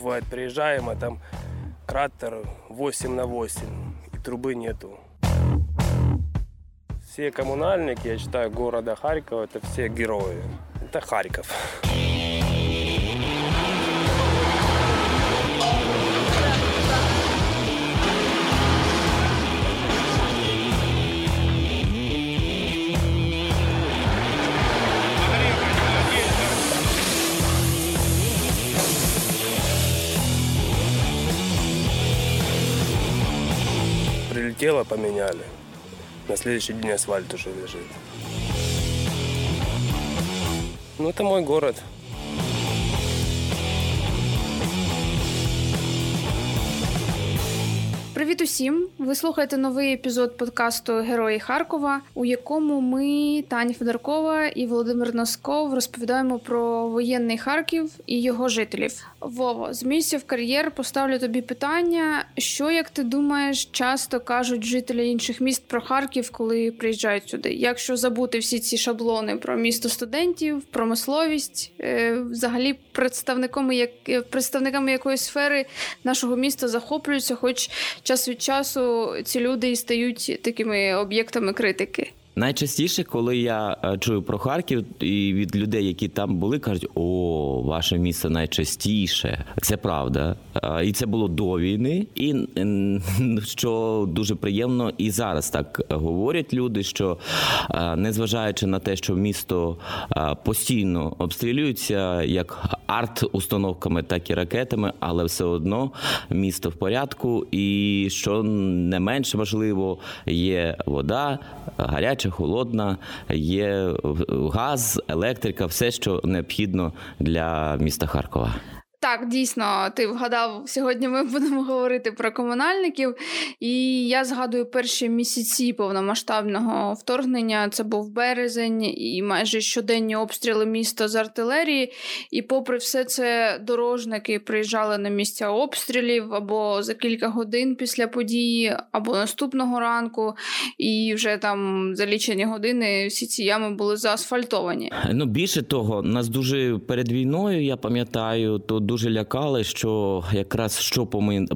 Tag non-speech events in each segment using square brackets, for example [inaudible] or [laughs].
Бывает, приезжаем, а там кратер 8 на 8, и трубы нету. Все коммунальники, я считаю, города Харькова, это все герои. Это Харьков. Прилетело, поменяли. На следующий день асфальт уже лежит. Ну, это мой город. Привіт усім! Ви слухаєте новий епізод подкасту Герої Харкова, у якому ми, Таня Федоркова і Володимир Носков, розповідаємо про воєнний Харків і його жителів. Вово, з місця в кар'єр поставлю тобі питання: що, як ти думаєш, часто кажуть жителі інших міст про Харків, коли приїжджають сюди? Якщо забути всі ці шаблони про місто студентів, промисловість, е, взагалі представниками як представниками якоїсь сфери нашого міста захоплюються, хоч час від часу ці люди і стають такими об'єктами критики. Найчастіше, коли я е, чую про Харків і від людей, які там були, кажуть: о, ваше місто найчастіше. Це правда. Е, і це було до війни. І що дуже приємно, і зараз так говорять люди, що е, незважаючи на те, що місто постійно обстрілюється як арт-установками, так і ракетами, але все одно місто в порядку, і що не менш важливо, є вода, гаряча холодна, є газ, електрика, все, що необхідно для міста Харкова. Так, дійсно, ти вгадав, сьогодні ми будемо говорити про комунальників. І я згадую перші місяці повномасштабного вторгнення. Це був березень і майже щоденні обстріли міста з артилерії. І, попри все це, дорожники приїжджали на місця обстрілів або за кілька годин після події, або наступного ранку. І вже там за лічені години всі ці ями були заасфальтовані. Ну більше того, нас дуже перед війною, я пам'ятаю, то дуже лякали, що якраз що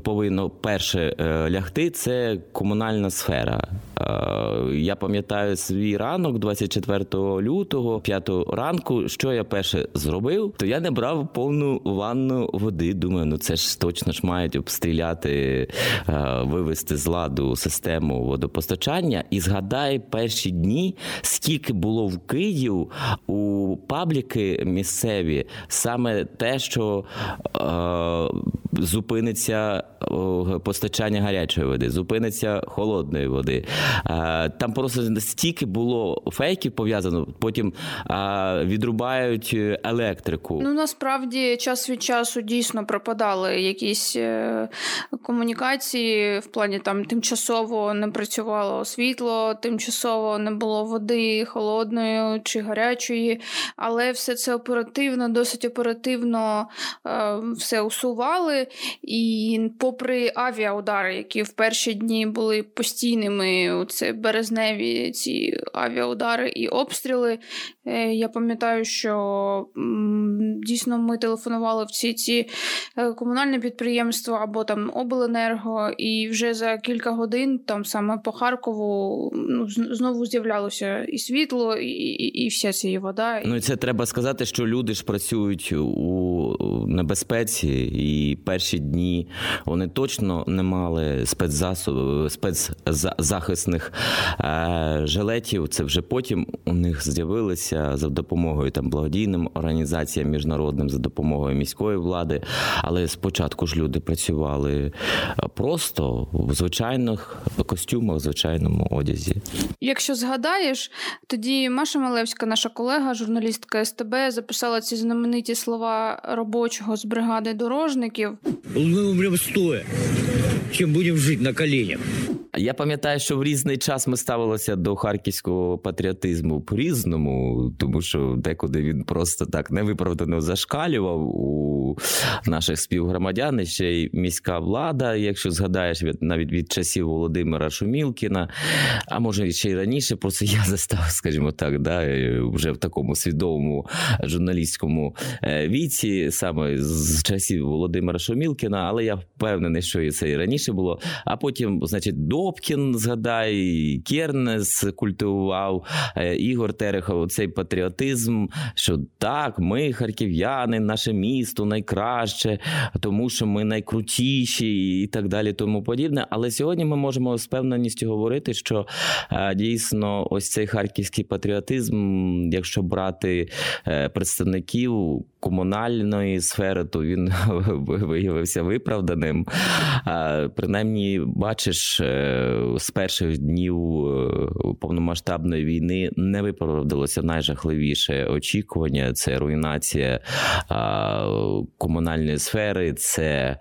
повинно перше е, лягти, це комунальна сфера. Е, я пам'ятаю свій ранок, 24 лютого, 5 ранку. Що я перше зробив, то я не брав повну ванну води. Думаю, ну це ж точно ж мають обстріляти, е, вивести з ладу систему водопостачання. І згадай перші дні, скільки було в Київ у пабліки місцеві, саме те, що Е, зупиниться постачання гарячої води, зупиниться холодної води. Е, там просто стільки було фейків пов'язано, потім е, відрубають електрику. Ну насправді час від часу дійсно пропадали якісь комунікації в плані там тимчасово не працювало світло, тимчасово не було води холодної чи гарячої, але все це оперативно, досить оперативно все усували. І попри авіаудари, які в перші дні були постійними, це березневі ці авіаудари і обстріли. Е, я пам'ятаю, що дійсно ми телефонували в ці ці е, комунальні підприємства або там обленерго, і вже за кілька годин, там саме по Харкову, ну знову з'являлося і світло, і, і, і вся ця вода. Ну і це треба сказати, що люди ж працюють у небезпеці, і перші дні вони точно не мали спецзасобів, спецзахисних е, жилетів. Це вже потім у них з'явилися за допомогою там благодійним організаціям міжнародним, за допомогою міської влади. Але спочатку ж люди працювали просто в звичайних костюмах, в звичайному одязі. Якщо згадаєш, тоді Маша Малевська, наша колега, журналістка СТБ, записала ці знамениті слова робочого з бригади дорожників. Ми умремо стоя, чим будемо жити на коленях. Я пам'ятаю, що в різний час ми ставилися до харківського патріотизму по різному, тому що декуди він просто так невиправдано зашкалював у у наших співгромадян, і ще й міська влада, якщо згадаєш від навіть від часів Володимира Шумілкіна, а може ще й раніше, просто я застав, скажімо так, да, вже в такому свідомому журналістському е, віці, саме з часів Володимира Шумілкіна, але я впевнений, що і це і раніше було. А потім, значить, Добкін, згадай, Кернес культивував е, Ігор Терехов, цей патріотизм, що так, ми харків'яни, наше місто найкраще, тому що ми найкрутіші і так далі, тому подібне. Але сьогодні ми можемо з певненістю говорити, що е, дійсно ось цей харківський патріотизм, якщо брати е, представників комунальної сфери, то він [laughs] виявився виправданим. Принаймні, бачиш, е, з перших днів повномасштабної війни не виправдалося найжахливіше очікування: це руйнація комунальної сфери, це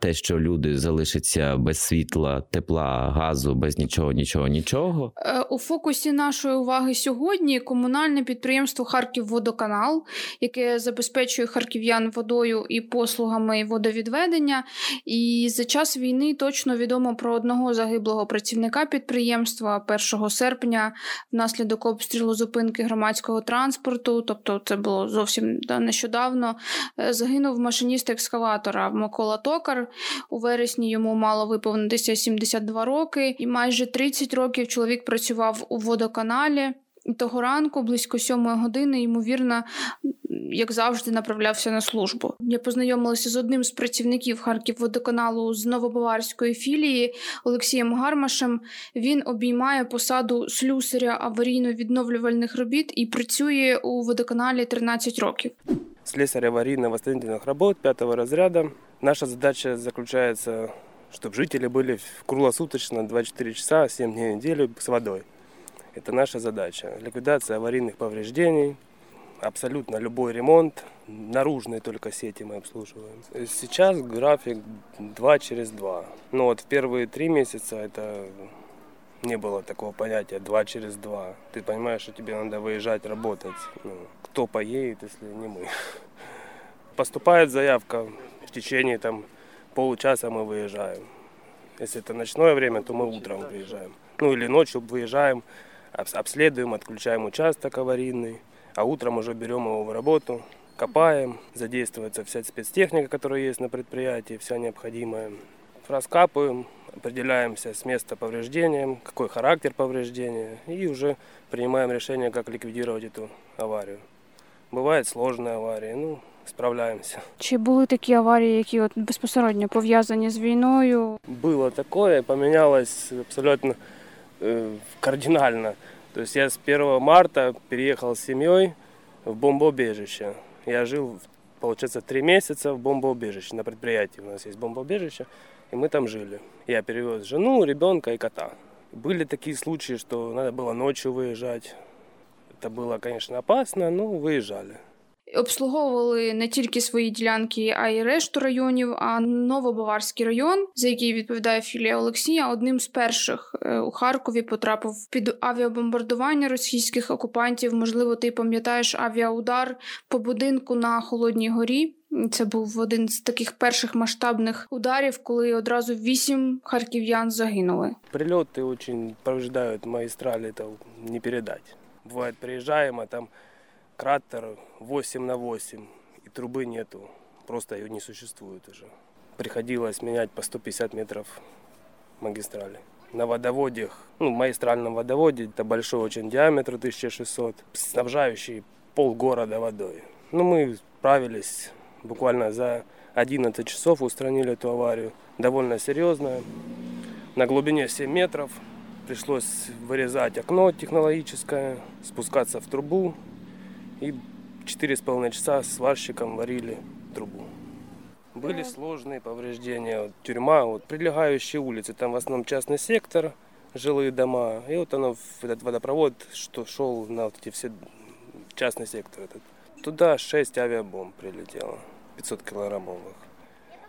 те, що люди залишаться без світла, тепла, газу, без нічого, нічого, нічого. Е, у фокусі нашої уваги сьогодні комунальне підприємство Харківводоканал, яке забезпечує харків'ян водою і послугами водовідведення. І за час війни точно відомо про одного загиблого працівника підприємства 1 серпня внаслідок обстрілу зупинки громадського транспорту, тобто це було зовсім нещодавно. Е, загинув машиніст екскаватора Микола Токар. У вересні йому мало виповнитися 72 роки, і майже 30 років чоловік працював у водоканалі. Того ранку, близько сьомої години, ймовірно, як завжди, направлявся на службу. Я познайомилася з одним з працівників Харківводоканалу з Новобаварської філії Олексієм Гармашем. Він обіймає посаду слюсаря аварійно-відновлювальних робіт і працює у водоканалі 13 років. Слесарь аварийно-восстановительных работ пятого разряда. Наша задача заключается, чтобы жители были круглосуточно 24 часа, 7 дней в неделю с водой. Это наша задача. Ликвидация аварийных повреждений, абсолютно любой ремонт, наружные только сети мы обслуживаем. Сейчас график 2 через 2. Но вот в первые три месяца это не было такого понятия 2 через 2. Ты понимаешь, что тебе надо выезжать работать. Ну, кто поедет, если не мы. [laughs] Поступает заявка, в течение там получаса мы выезжаем. Если это ночное время, то мы утром выезжаем. Ну или ночью выезжаем, обследуем, отключаем участок аварийный, а утром уже берем его в работу, копаем, задействуется вся спецтехника, которая есть на предприятии, вся необходимая. Раскапываем, определяемся с места повреждения, какой характер повреждения, и уже принимаем решение, как ликвидировать эту аварию. Бывают сложные аварии, ну, справляємося. Чи були такі аварії, які от безпосередньо пов'язані з війною? Було таке, помінялось абсолютно э, кардинально. То есть я с 1 марта переехал с семьей в бомбоубежище. Я жил, получается, три месяца в бомбоубежище. На предприятии у нас есть бомбоубежище, и мы там жили. Я перевез жену, ребенка и кота. Были такие случаи, что надо было ночью выезжать. Это было, конечно, опасно, но выезжали. Обслуговували не тільки свої ділянки, а й решту районів. А Новобаварський район, за який відповідає філія Олексія, одним з перших е, у Харкові потрапив під авіабомбардування російських окупантів. Можливо, ти пам'ятаєш авіаудар по будинку на Холодній горі. Це був один з таких перших масштабних ударів, коли одразу вісім харків'ян загинули. Прильоти дуже повреждають магістралі, це не передати. Буває, приїжджаємо, там кратер 8 на 8, и трубы нету, просто ее не существует уже. Приходилось менять по 150 метров магистрали. На водоводе, ну, магистральном водоводе, это большой очень диаметр, 1600, снабжающий полгорода водой. Ну, мы справились буквально за 11 часов, устранили эту аварию. Довольно серьезная. На глубине 7 метров пришлось вырезать окно технологическое, спускаться в трубу, и четыре с половиной часа сварщиком варили трубу. Были сложные повреждения. Вот, тюрьма, вот прилегающие улицы, там в основном частный сектор, жилые дома. И вот оно, этот водопровод, что шел на вот эти все частный сектор этот. Туда 6 авиабомб прилетело, 500 килограммовых.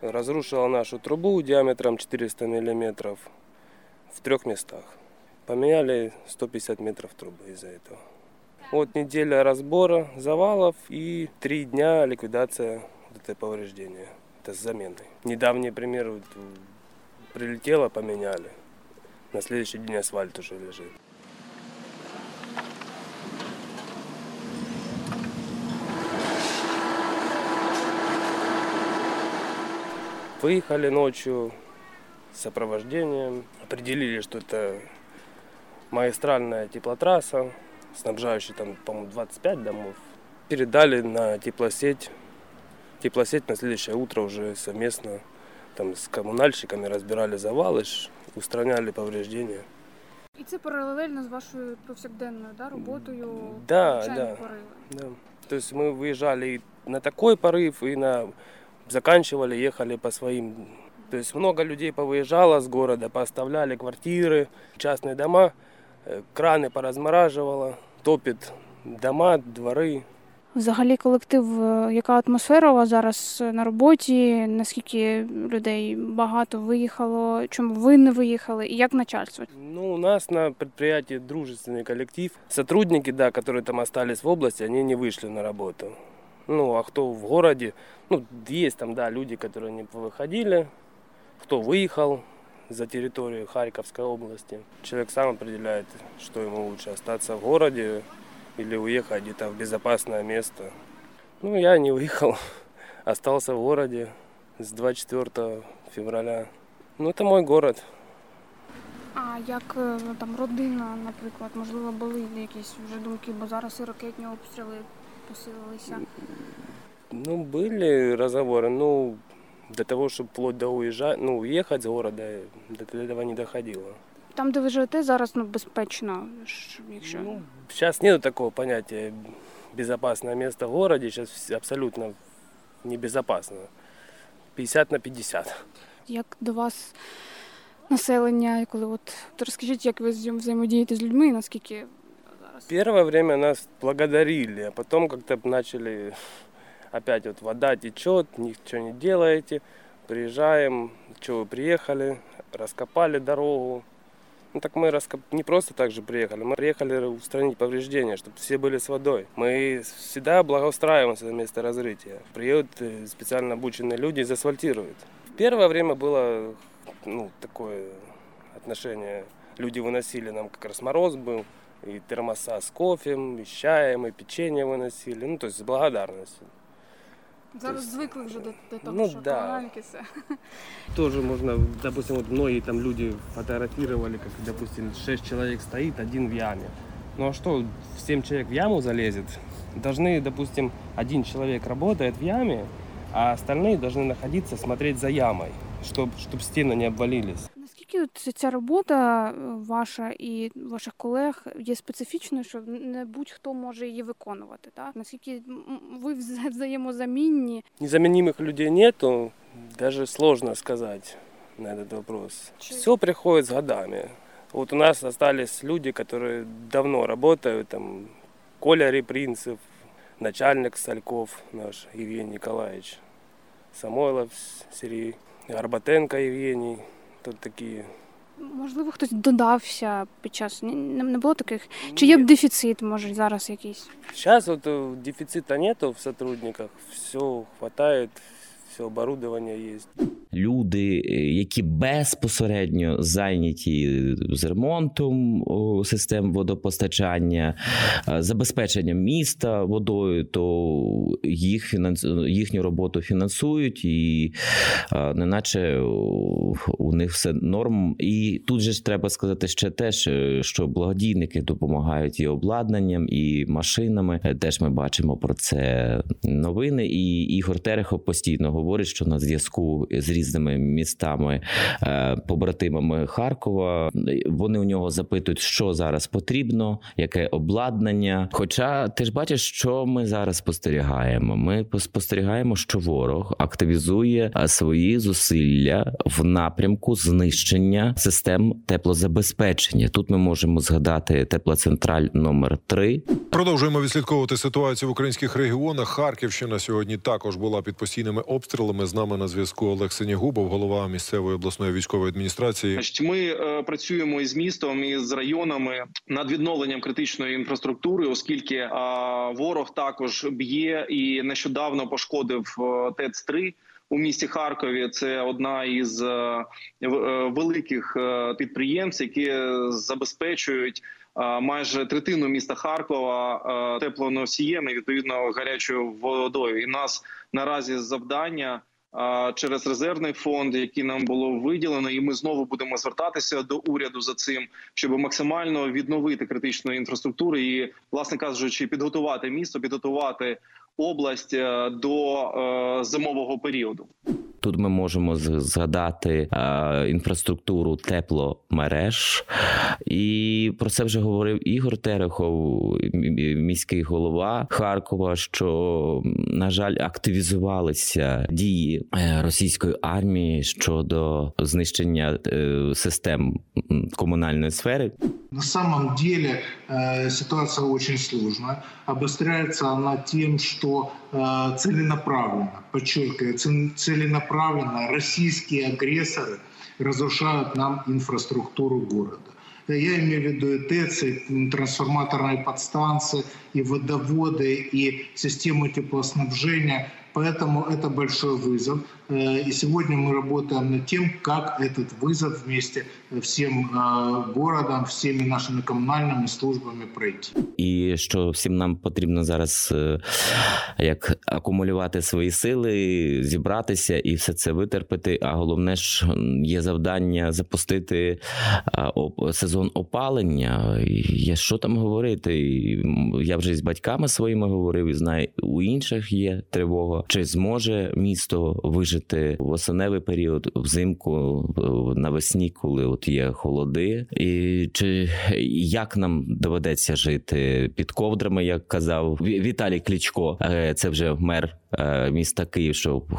Разрушила нашу трубу диаметром 400 миллиметров в трех местах. Поменяли 150 метров трубы из-за этого. Вот неделя разбора завалов и три дня ликвидация вот это повреждение. Это с заменой. Недавний пример, вот, прилетело, поменяли. На следующий день асфальт уже лежит. Выехали ночью с сопровождением. Определили, что это магистральная теплотрасса, снабжающая там, по-моему, 25 домов. Передали на теплосеть. Теплосеть на следующее утро уже совместно там с коммунальщиками разбирали завалы, ш- устраняли повреждения. І це паралельно з вашою повсякденною да, роботою. Да, да. пориви. Да. То есть мы выезжали и на такой порыв, и на заканчивали, ехали по своим. То есть много людей повыезжало с города, поставляли квартиры, частные дома, э, краны поразмораживало, топит дома, дворы. Взагалі, колектив, е, яка атмосфера у вас зараз на роботі? Наскільки людей багато виїхало? Чому ви не виїхали? І як начальство? Ну, у нас на предприятии дружественный коллектив. Сотрудники, да, которые там остались в области, они не вышли на работу. Ну, а кто в городе, ну, есть там, да, люди, которые не выходили, кто выехал за территорию Харьковской области. Человек сам определяет, что ему лучше, остаться в городе или уехать где-то в безопасное место. Ну, я не выехал, [laughs] остался в городе с 24 февраля. Ну, это мой город. А як е, ну, там родина, наприклад, можливо, були якісь вже думки, бо зараз і ракетні обстріли посилилися. Ну, были разговоры, ну, до того, чтобы вплоть до уезжать, ну, уехать с города, до этого не доходило. Там, де ви живете, зараз ну, безпечно, якщо Ну, сейчас нет такого понятия безопасное место в городе, сейчас абсолютно небезопасно. 50 на 50. як до вас населення, коли от, розкажіть, як ви взаєм- взаємодієте з людьми, наскільки зараз. Первое время нас благодарили, а потом как-то начали опять вот вода течет, ничего не делаете, приезжаем, что вы приехали, раскопали дорогу. Ну так мы раскоп... не просто так же приехали, мы приехали устранить повреждения, чтобы все были с водой. Мы всегда благоустраиваемся на место разрытия. Приедут э, специально обученные люди и заасфальтируют. В первое время было ну, такое отношение. Люди выносили нам как раз мороз был, и термоса с кофе, и чаем, и печенье выносили. Ну, то есть с благодарностью. Зараз звикли вже до, до того, Ну, що да. комунальники все. [laughs] Тоже можно, допустим, вот многие там люди фотографировали, как, допустим, 6 человек стоит, один в яме. Ну а что, 7 человек в яму залезет? Должны, допустим, один человек работает в яме, а остальные должны находиться, смотреть за ямой, чтобы чтоб стены не обвалились. Наскільки от ця робота е, ваша і ваших колег є специфічною, що не будь-хто може її виконувати? Так? Наскільки м, ви вза- взаємозамінні? Незаменимых людей нету, даже сложно сказать на этот вопрос. Чи- Все приходит с годами. Вот у нас остались люди, которые давно работают, там Коля Репринцев, начальник Сальков наш Евгений Николаевич, Самойлов Сергей, Горбатенко Евгений, тут такі. Можливо, хтось додався під час не, було таких? Чи є дефіцит, може, зараз якийсь? Зараз от дефіциту нету в сотрудниках, все хватает, все оборудование есть. люди, е, які безпосередньо зайняті з ремонтом систем водопостачання, е, забезпеченням міста водою, то їх їхню роботу фінансують, і е, неначе у них все норм. І тут же ж треба сказати ще теж, е, що благодійники допомагають і обладнанням, і машинами. Е, Теж ми бачимо про це новини. І Ігор Терехов постійно говорить, що на зв'язку з різними містами, е, побратимами Харкова, вони у нього запитують, що зараз потрібно, яке обладнання. Хоча ти ж бачиш, що ми зараз спостерігаємо. Ми спостерігаємо, що ворог активізує е, свої зусилля в напрямку знищення систем теплозабезпечення. Тут ми можемо згадати теплоцентраль номер 3 Продовжуємо відслідковувати ситуацію в українських регіонах. Харківщина сьогодні також була під постійними обстрілами. Обстрілами. З нами на зв'язку Олег Синігубов, голова місцевої обласної військової адміністрації. Ми е, працюємо із містом і з районами над відновленням критичної інфраструктури, оскільки е, ворог також б'є і нещодавно пошкодив е, ТЕЦ 3 у місті Харкові. Це одна із великих підприємств, які забезпечують. Майже третину міста Харкова теплоносієм і відповідно гарячою водою. І нас наразі завдання через резервний фонд, який нам було виділено, і ми знову будемо звертатися до уряду за цим, щоб максимально відновити критичну інфраструктуру і, власне кажучи, підготувати місто, підготувати область е, до е, зимового періоду. Тут ми можемо згадати е, інфраструктуру тепломереж, і про це вже говорив Ігор Терехов, міський голова Харкова. Що на жаль активізувалися дії е, російської армії щодо знищення е, систем комунальної сфери. На самом деле э, ситуация очень сложная. Обостряется она тем, что э, целенаправленно, подчеркиваю, цел- целенаправленно российские агрессоры разрушают нам инфраструктуру города. Я имею в виду и ТЭЦ, и трансформаторные подстанции, и водоводы, и систему теплоснабжения. Поэтому это большой вызов. Э, И сегодня мы работаем над тем, как этот вызов вместе всем э, городом, всеми нашими коммунальными службами пройти. І що всім нам потрібно зараз е, як акумулювати свої сили, зібратися і все це витерпіти. А головне ж м, є завдання запустити а, оп- сезон опалення. І Є що там говорити? І, м, Я вже з батьками своїми говорив і знаю, у інших є тривога. Чи зможе місто вижити в осеневий період, взимку, навесні, коли от є холоди, і чи як нам доведеться жити під ковдрами, як казав Віталій Кличко, Е, це вже мер міста Київ, що е,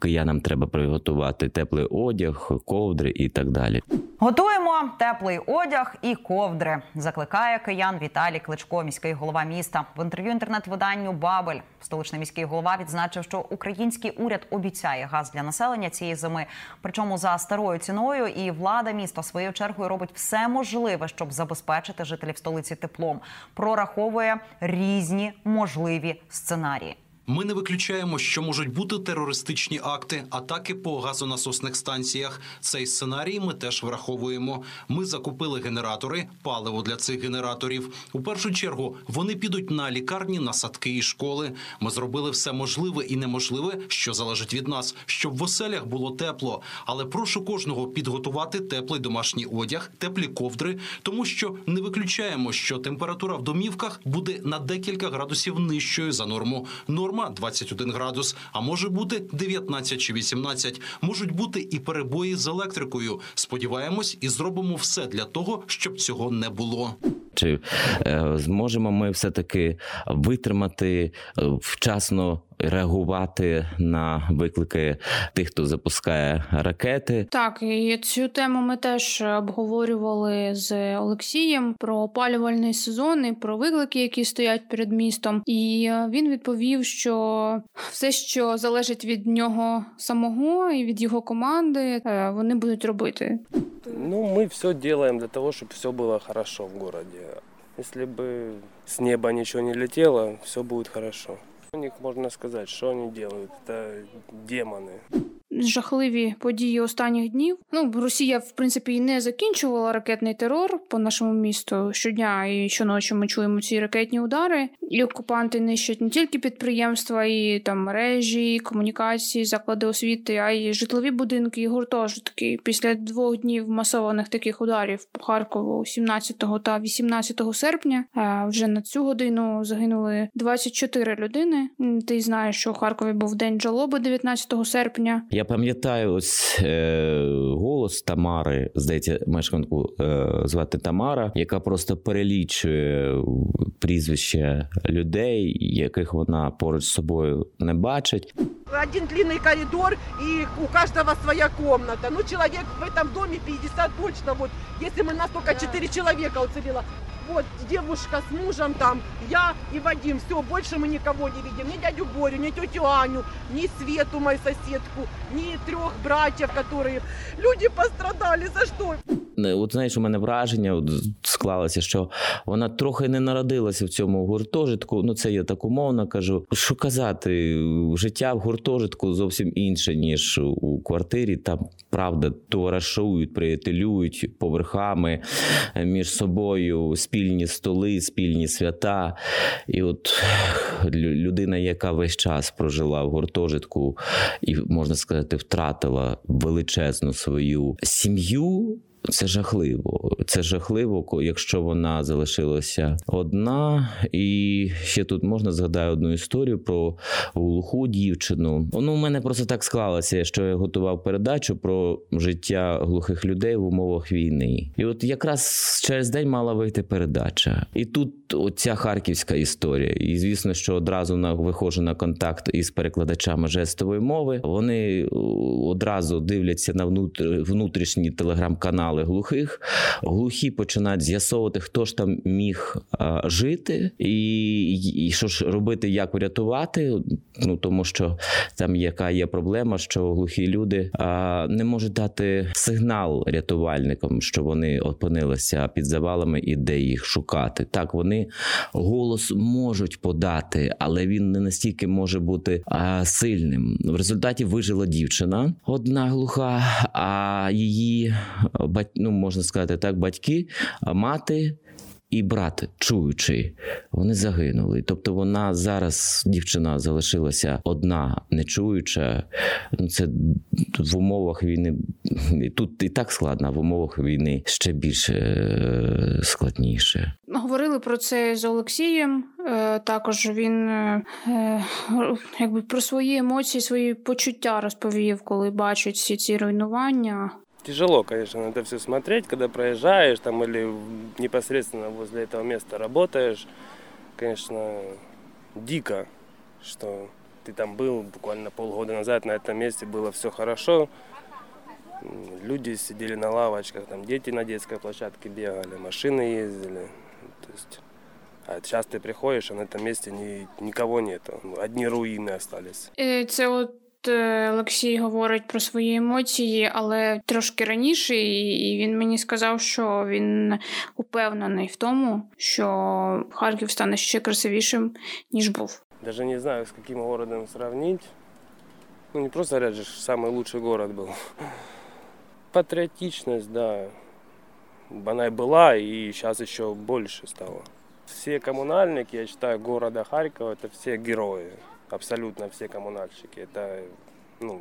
киянам треба приготувати теплий одяг, ковдри і так далі. Готуємо теплий одяг і ковдри. Закликає киян Віталій Кличко, міський голова міста. В інтерв'ю інтернет-виданню Бабель столичний міський голова відзначив, що український уряд обіцяє газ для населення цієї зими, причому за старою ціною. І влада міста своєю чергою робить все можливе, щоб забезпечити жителів столиці теплом. Прораховує різні можливі сценарії. Ми не виключаємо, що можуть бути терористичні акти, атаки по газонасосних станціях. Цей сценарій ми теж враховуємо. Ми закупили генератори, паливо для цих генераторів. У першу чергу вони підуть на лікарні, на садки і школи. Ми зробили все можливе і неможливе, що залежить від нас, щоб в оселях було тепло. Але прошу кожного підготувати теплий домашній одяг, теплі ковдри, тому що не виключаємо, що температура в домівках буде на декілька градусів нижчою за норму. Норма 21 градус, а може бути 19 чи 18. Можуть бути і перебої з електрикою. Сподіваємось, і зробимо все для того, щоб цього не було. Чи е, зможемо ми все-таки витримати е, вчасно реагувати на виклики тих, хто запускає ракети? Так, і цю тему ми теж обговорювали з Олексієм про опалювальний сезон і про виклики, які стоять перед містом. І е, він відповів, що все, що залежить від нього самого і від його команди, е, вони будуть робити. Ну, мы все делаем для того, чтобы все было хорошо в городе. Если бы с неба ничего не летело, все будет хорошо. У них можно сказать, что они делают. Это демоны. жахливі події останніх днів. Ну, Росія, в принципі, і не закінчувала ракетний терор по нашому місту щодня і щоночі ми чуємо ці ракетні удари. І окупанти нищать не тільки підприємства, і там мережі, комунікації, заклади освіти, а й житлові будинки і гуртожитки. Після двох днів масованих таких ударів по Харкову 17 та 18 серпня. е, Вже на цю годину загинули 24 людини. Ти знаєш, що у Харкові був день жалоби 19 серпня. Я пам'ятаю ось е, голос Тамари, здається, мешканку е, звати Тамара, яка просто перелічує прізвища людей, яких вона поруч з собою не бачить. один длинный коридор, и у каждого своя комната. Ну, человек в этом доме 50 точно. Вот, если мы нас только 4 человека уцелело. Вот девушка с мужем там, я и Вадим. Все, больше мы никого не видим. Ни дядю Борю, ни тетю Аню, ни Свету, мою соседку, ни трех братьев, которые... Люди пострадали. За что? От знаєш, у мене враження склалося, що вона трохи не народилася в цьому гуртожитку. Ну, це я так умовно кажу. Що казати, життя в гуртожитку зовсім інше, ніж у квартирі. Там правда товаришують, приятелюють поверхами е, між собою, спільні столи, спільні свята. І от людина, яка весь час прожила в гуртожитку і, можна сказати, втратила величезну свою сім'ю. Це жахливо. Це жахливо, якщо вона залишилася одна. І ще тут можна згадаю одну історію про глуху дівчину. Ну, у мене просто так склалося, що я готував передачу про життя глухих людей в умовах війни. І от якраз через день мала вийти передача. І тут оця харківська історія. І звісно, що одразу на виходжу на контакт із перекладачами жестової мови. Вони одразу дивляться на внутр- внутрішні телеграм-канали глухих. Глухі починають з'ясовувати, хто ж там міг а, жити, і, і що ж робити, як врятувати. Ну тому що там яка є проблема, що глухі люди а, не можуть дати сигнал рятувальникам, що вони опинилися під завалами і де їх шукати. Так, вони голос можуть подати, але він не настільки може бути а, сильним. В результаті вижила дівчина, одна глуха, а її бать, ну можна сказати так, батьки, мати. І брат, чуючи, вони загинули. Тобто вона зараз, дівчина, залишилася одна, не чуюча. Ну, це в умовах війни. Тут і так складно, а в умовах війни ще більше е, складніше. Говорили про це з Олексієм. Е, Також він е, якби про свої емоції, свої почуття розповів, коли бачить всі ці руйнування. Тяжело, конечно, на это все смотреть, когда проезжаешь там или непосредственно возле этого места работаешь. Конечно, дико, что ты там был буквально полгода назад на этом месте, было все хорошо. Люди сидели на лавочках, там дети на детской площадке бегали, машины ездили. То есть, а сейчас ты приходишь, а на этом месте ни, никого нету. Одни руины остались. Е, Це от е, Олексій говорить про свої емоції, але трошки раніше, і і він мені сказав, що він упевнений в тому, що Харків стане ще красивішим, ніж був. Даже не знаю, с каким городом сравнить. Ну, не просто говорят же, самый лучший город был. Патриотичность, да. Она и была, и сейчас еще больше стало. Все коммунальники, я считаю, города Харькова, это все герои. Абсолютно все коммунальщики. Это, ну,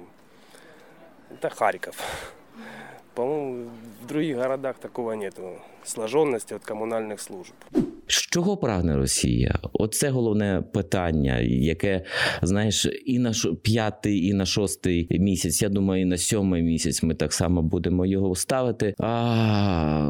это Харьков. По-моему, в других городах такого нету. Сложенности от коммунальных служб. З чого прагне Росія? Оце головне питання, яке знаєш, і на ш- п'ятий, і на шостий місяць. Я думаю, і на сьомий місяць ми так само будемо його ставити. А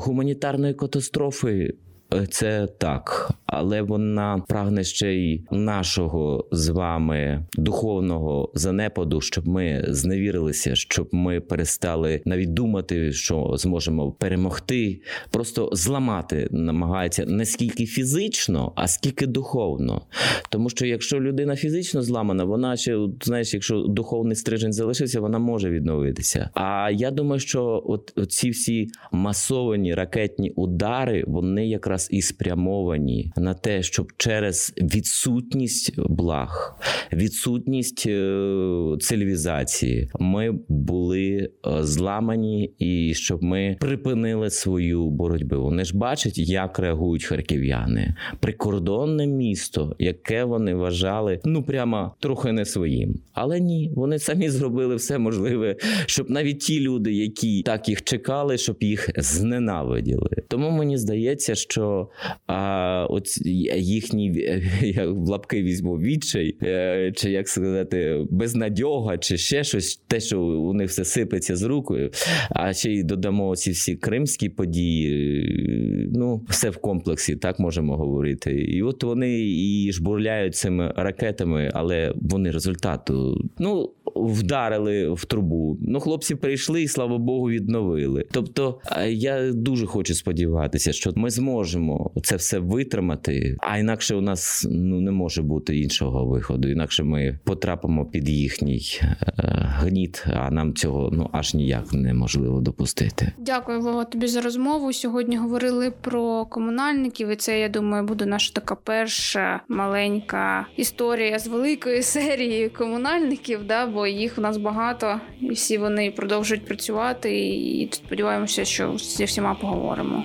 гуманітарної катастрофи. е, Це так, але вона прагне ще й нашого з вами духовного занепаду, щоб ми зневірилися, щоб ми перестали навіть думати, що зможемо перемогти, просто зламати намагається не скільки фізично, а скільки духовно. Тому що якщо людина фізично зламана, вона ще знаєш, якщо духовний стрижень залишився, вона може відновитися. А я думаю, що от ці всі масовані ракетні удари вони якраз і спрямовані на те, щоб через відсутність благ, відсутність е, цивілізації, ми були е, зламані, і щоб ми припинили свою боротьбу. Вони ж бачать, як реагують харків'яни. Прикордонне місто, яке вони вважали ну прямо трохи не своїм. Але ні, вони самі зробили все можливе, щоб навіть ті люди, які так їх чекали, щоб їх зненавиділи. Тому мені здається, що а, от їхній [laughs] я в лапки візьму відчай, е, чи як сказати, безнадьога, чи ще щось, те, що у них все сипеться з рукою. А ще й додамо ці всі кримські події. Ну, все в комплексі, так можемо говорити. І от вони і жбурляють цими ракетами, але вони результату. Ну, вдарили в трубу. Ну, хлопці прийшли і слава Богу, відновили. Тобто, я дуже хочу сподіватися, що ми зможемо це все витримати. А інакше у нас ну не може бути іншого виходу. Інакше ми потрапимо під їхній е, гніт. А нам цього ну аж ніяк неможливо допустити. Дякую, Вова, тобі за розмову. Сьогодні говорили про комунальників, і це я думаю буде наша така перша маленька історія з великої [laughs] серії комунальників. Да, бо їх у нас багато, і всі вони продовжують працювати. І сподіваємося, що зі всіма поговоримо.